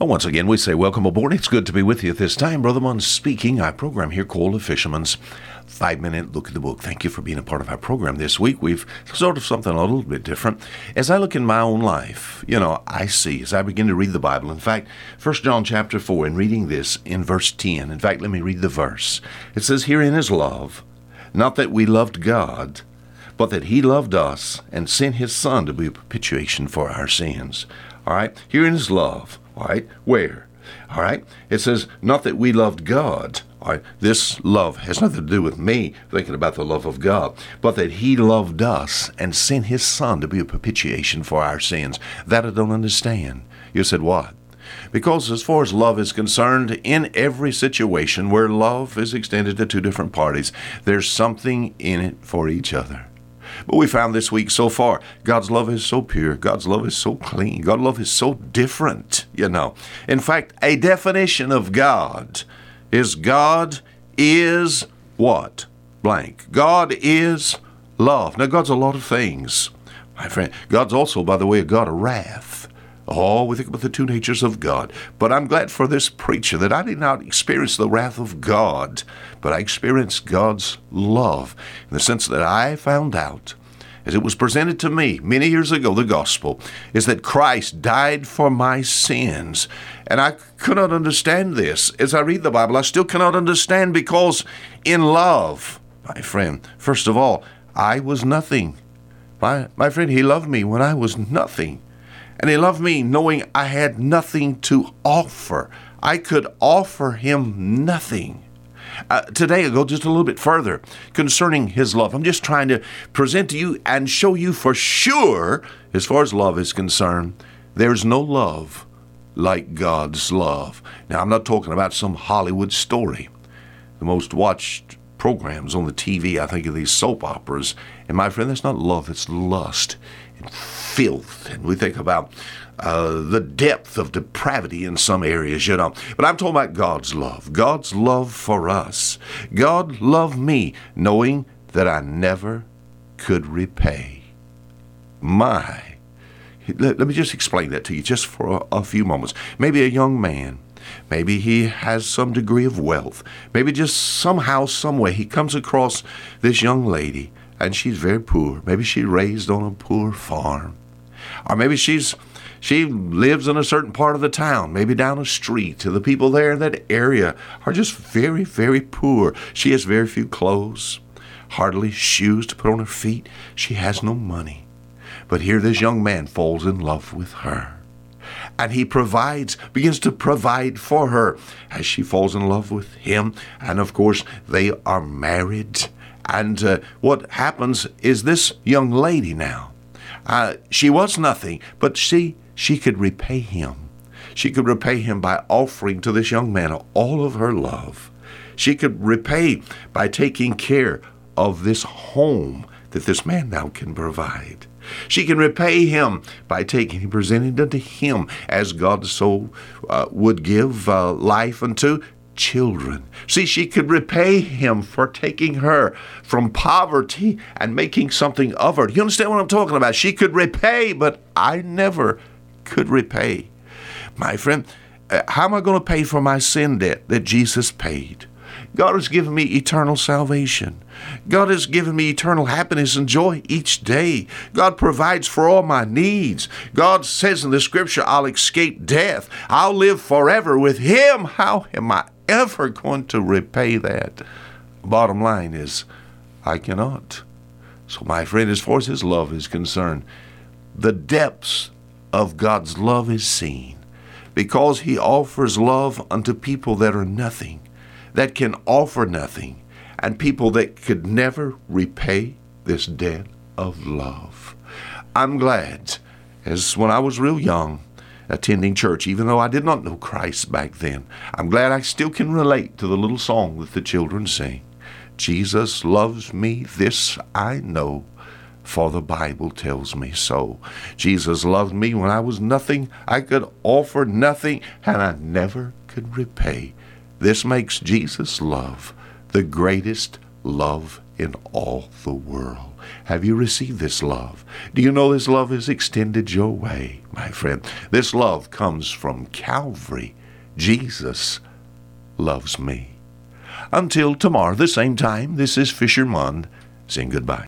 Well, once again, we say welcome aboard. It's good to be with you at this time. Brother Munn speaking. Our program here called The Fisherman's Five Minute Look at the Book. Thank you for being a part of our program this week. We've sort of something a little bit different. As I look in my own life, you know, I see as I begin to read the Bible. In fact, First John chapter 4, in reading this in verse 10, in fact, let me read the verse. It says, Herein is love, not that we loved God, but that He loved us and sent His Son to be a propitiation for our sins. All right? Herein is love all right, where? All right, it says, not that we loved God. All right, this love has nothing to do with me thinking about the love of God, but that He loved us and sent His Son to be a propitiation for our sins. That I don't understand. You said, what? Because as far as love is concerned, in every situation where love is extended to two different parties, there's something in it for each other. But we found this week so far, God's love is so pure. God's love is so clean. God's love is so different, you know. In fact, a definition of God is God is what? Blank. God is love. Now, God's a lot of things, my friend. God's also, by the way, a God of wrath. Oh, we think about the two natures of God. But I'm glad for this preacher that I did not experience the wrath of God, but I experienced God's love in the sense that I found out, as it was presented to me many years ago, the gospel, is that Christ died for my sins. And I could not understand this. As I read the Bible, I still cannot understand because in love, my friend, first of all, I was nothing. My, my friend, he loved me when I was nothing. And he loved me knowing I had nothing to offer. I could offer him nothing. Uh, today, I'll go just a little bit further concerning his love. I'm just trying to present to you and show you for sure, as far as love is concerned, there's no love like God's love. Now, I'm not talking about some Hollywood story. The most watched programs on the TV, I think, of these soap operas. And my friend, that's not love, it's lust and filth. And we think about uh, the depth of depravity in some areas, you know. But I'm talking about God's love, God's love for us. God loved me knowing that I never could repay. My. Let, let me just explain that to you just for a, a few moments. Maybe a young man. Maybe he has some degree of wealth. Maybe just somehow, some way, he comes across this young lady and she's very poor. Maybe she raised on a poor farm. Or maybe she's she lives in a certain part of the town, maybe down a street. The people there in that area are just very, very poor. She has very few clothes, hardly shoes to put on her feet. She has no money. But here this young man falls in love with her. And he provides, begins to provide for her as she falls in love with him. And of course, they are married. And uh, what happens is this young lady now, uh, she was nothing, but she she could repay him. She could repay him by offering to this young man all of her love. She could repay by taking care of this home that this man now can provide. She can repay him by taking and presenting unto him as God so uh, would give uh, life unto children. See, she could repay him for taking her from poverty and making something of her. You understand what I'm talking about? She could repay, but I never could repay. My friend, uh, how am I going to pay for my sin debt that Jesus paid? God has given me eternal salvation. God has given me eternal happiness and joy each day. God provides for all my needs. God says in the scripture, I'll escape death. I'll live forever with Him. How am I ever going to repay that? Bottom line is, I cannot. So, my friend, as far as His love is concerned, the depths of God's love is seen because He offers love unto people that are nothing, that can offer nothing, and people that could never repay this debt of love. I'm glad, as when I was real young, attending church, even though I did not know Christ back then. I'm glad I still can relate to the little song that the children sing. Jesus loves me, this I know, for the Bible tells me so. Jesus loved me when I was nothing, I could offer nothing, and I never could repay. This makes Jesus' love the greatest love in all the world. Have you received this love? Do you know this love is extended your way, my friend? This love comes from Calvary. Jesus loves me. Until tomorrow, the same time, this is Fisher Munn saying goodbye.